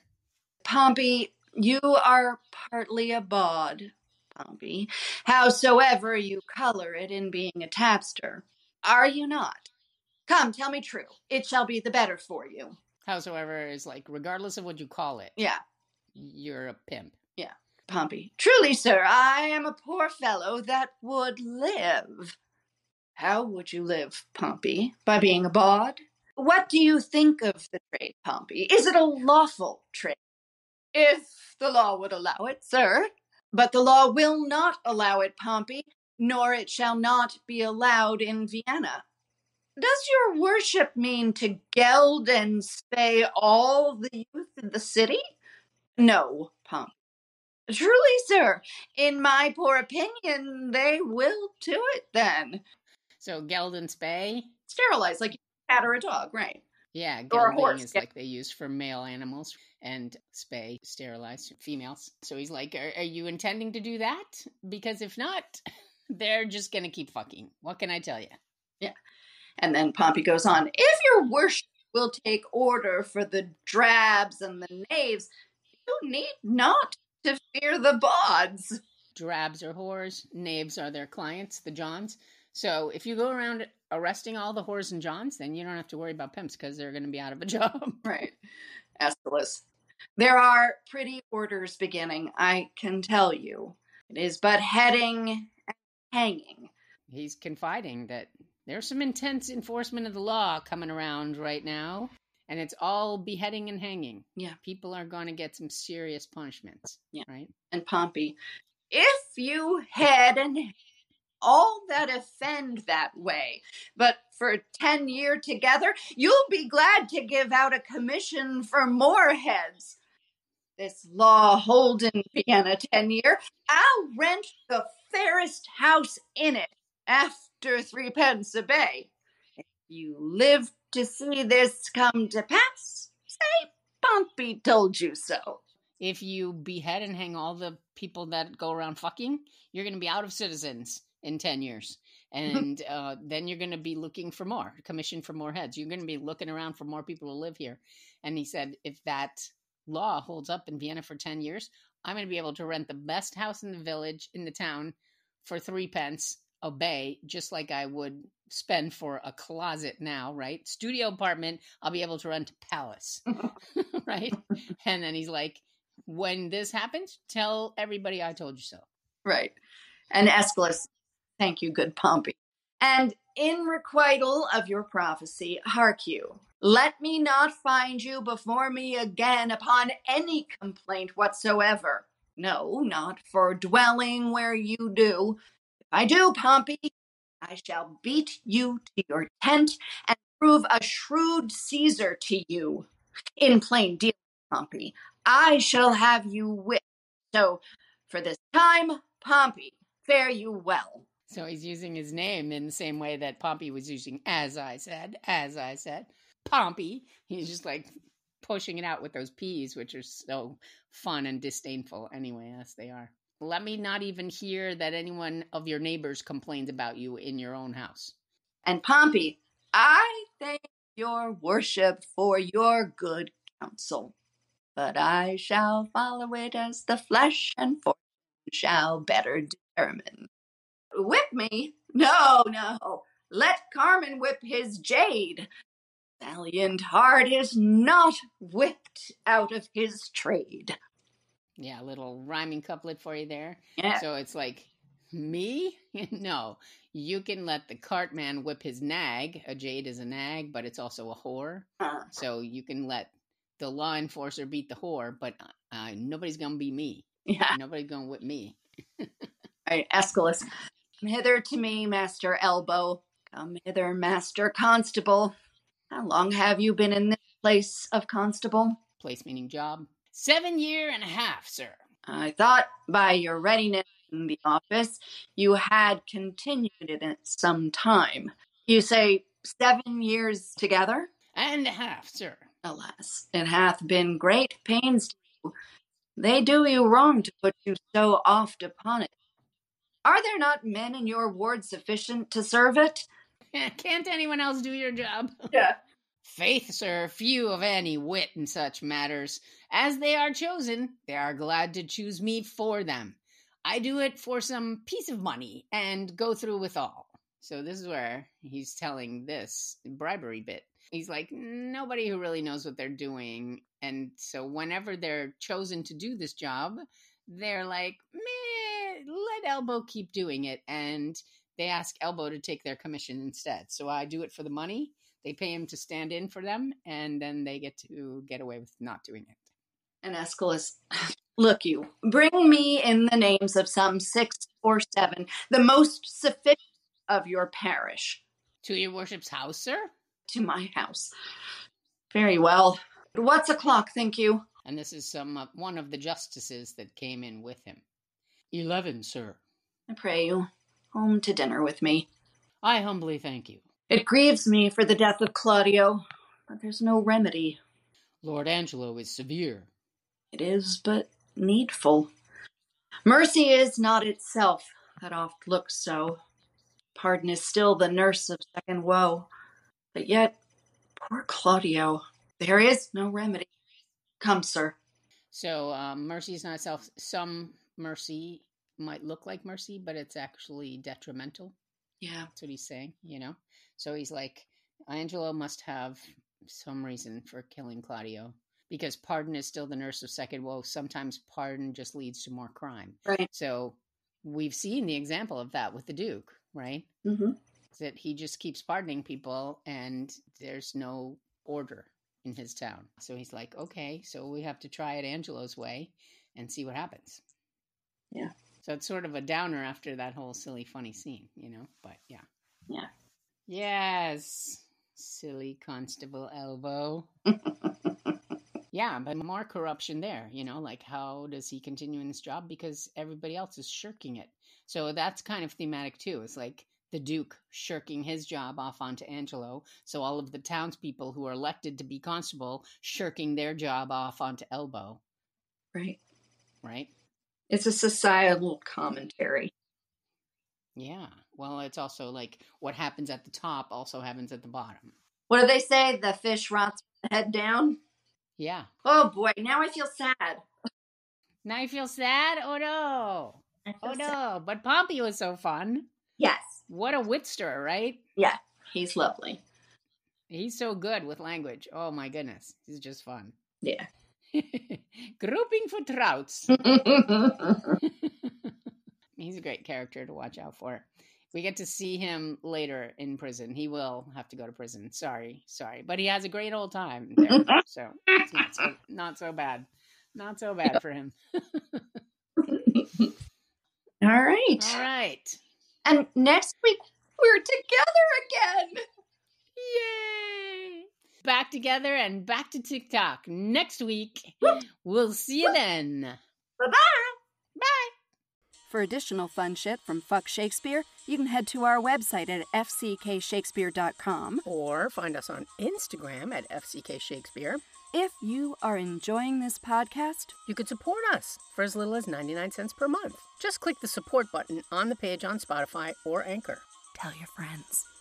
Pompey, you are partly a bawd, Pompey, howsoever you color it in being a tapster. Are you not? Come, tell me true. It shall be the better for you. Howsoever is like, regardless of what you call it, Yeah, you're a pimp. Yeah. Pompey. Truly, sir, I am a poor fellow that would live. How would you live, Pompey? By being a bawd? What do you think of the trade, Pompey? Is it a lawful trade? If the law would allow it, sir. But the law will not allow it, Pompey, nor it shall not be allowed in Vienna. Does your worship mean to geld and spay all the youth in the city? No, Pompey. Truly, sir, in my poor opinion, they will do it then. So geld and spay? Sterilize, like a cat or a dog, right? Yeah, gelding is yeah. like they use for male animals, and spay, sterilize females. So he's like, are, are you intending to do that? Because if not, *laughs* they're just going to keep fucking. What can I tell you? And then Pompey goes on, if your worship will take order for the drabs and the knaves, you need not to fear the bawds. Drabs are whores, knaves are their clients, the Johns. So if you go around arresting all the whores and Johns, then you don't have to worry about pimps because they're going to be out of a *laughs* job. Right. Escalus. There are pretty orders beginning, I can tell you. It is but heading and hanging. He's confiding that there's some intense enforcement of the law coming around right now, and it's all beheading and hanging. Yeah. People are going to get some serious punishments. Yeah. Right? And Pompey, if you head and all that offend that way, but for ten year together, you'll be glad to give out a commission for more heads. This law hold in Vienna ten year, I'll rent the fairest house in it after threepence a bay. If you live to see this come to pass, say Pompey told you so. If you behead and hang all the people that go around fucking, you're going to be out of citizens in 10 years. *laughs* And uh, then you're going to be looking for more, commission for more heads. You're going to be looking around for more people to live here. And he said, if that law holds up in Vienna for 10 years, I'm going to be able to rent the best house in the village, in the town, for three pence a bay, just like I would spend for a closet now, right? Studio apartment, I'll be able to rent a palace, *laughs* *laughs* right? And then he's like, when this happens, tell everybody I told you so. Right. And Escalus, thank you, good Pompey. And in requital of your prophecy, hark you, let me not find you before me again upon any complaint whatsoever. No, not for dwelling where you do. I do, Pompey, I shall beat you to your tent and prove a shrewd Caesar to you. In plain dealing, Pompey, I shall have you whipped. So, for this time, Pompey, fare you well. So he's using his name in the same way that Pompey was using, as I said, as I said. Pompey. He's just like pushing it out with those P's, which are so fun and disdainful anyway, as they are. Let me not even hear that anyone of your neighbors complains about you in your own house. And Pompey, I thank your worship for your good counsel, but I shall follow it as the flesh and fortune shall better determine. Whip me? No, no. Let carman whip his jade. Valiant heart is not whipped out of his trade. Yeah, a little rhyming couplet for you there. Yeah. So it's like, me? *laughs* no, you can let the cartman whip his nag. A jade is a nag, but it's also a whore. Uh, So you can let the law enforcer beat the whore, but uh, nobody's gonna be me. yeah. Nobody's gonna whip me. *laughs* All right, Escalus. Come hither to me, Master Elbow. Come hither, Master Constable. How long have you been in this place of constable? Place meaning job. Seven year and a half, sir. I thought by your readiness in the office you had continued in it some time. You say seven years together? And a half, sir. Alas, it hath been great pains to you. They do you wrong to put you so oft upon it. Are there not men in your ward sufficient to serve it? *laughs* Can't anyone else do your job? Yeah. Faith, sir, few of any wit in such matters. As they are chosen, they are glad to choose me for them. I do it for some piece of money and go through with all. So this is where he's telling this bribery bit. He's like, nobody who really knows what they're doing. And so whenever they're chosen to do this job, they're like, meh, let Elbow keep doing it. And they ask Elbow to take their commission instead. So I do it for the money. They pay him to stand in for them, and then they get to get away with not doing it. And Escalus, *sighs* look, you bring me in the names of some six or seven, the most sufficient of your parish. To your worship's house, sir? To my house. Very well. What's o'clock, think you? And this is some uh, one of the justices that came in with him. Eleven, sir. I pray you, home to dinner with me. I humbly thank you. It grieves me for the death of Claudio, but there's no remedy. Lord Angelo is severe. It is but needful. Mercy is not itself, that oft looks so. Pardon is still the nurse of second woe. But yet, poor Claudio, there is no remedy. Come, sir. So, um, mercy is not itself. Some mercy might look like mercy, but it's actually detrimental. Yeah. That's what he's saying, you know? So he's like, Angelo must have some reason for killing Claudio because pardon is still the nurse of second woe. Sometimes pardon just leads to more crime. Right. So we've seen the example of that with the Duke, right? Mm-hmm. That he just keeps pardoning people and there's no order in his town. So he's like, okay, so we have to try it Angelo's way and see what happens. Yeah. So it's sort of a downer after that whole silly, funny scene, you know? But yeah. Yeah. Yes. Silly Constable Elbow. *laughs* yeah, but more corruption there, you know? Like, how does he continue in this job? Because everybody else is shirking it. So that's kind of thematic too. It's like the Duke shirking his job off onto Angelo. So all of the townspeople who are elected to be constable shirking their job off onto Elbow, Right. right? It's a societal commentary. Yeah. Well, it's also like what happens at the top also happens at the bottom. What do they say? The fish rots head down? Yeah. Oh boy, now I feel sad. Now you feel sad? Oh no. Oh sad. no. But Pompey was so fun. Yes. What a witster, right? Yeah, he's lovely. He's so good with language. Oh my goodness. He's just fun. Yeah. *laughs* Grouping for trouts. *laughs* *laughs* He's a great character to watch out for. We get to see him later in prison. He will have to go to prison. Sorry, sorry, but he has a great old time there, *laughs* so it's not so not so bad. Not so bad for him. *laughs* All right. All right. And next week we're together again. Yay! Back together and back to TikTok next week. We'll see you then. Bye bye. Bye. For additional fun shit from Fuck Shakespeare, you can head to our website at fckshakespeare.com. Or find us on Instagram at fckshakespeare. If you are enjoying this podcast, You could support us for as little as 99 cents per month. Just click the support button on the page on Spotify or Anchor. tell your friends.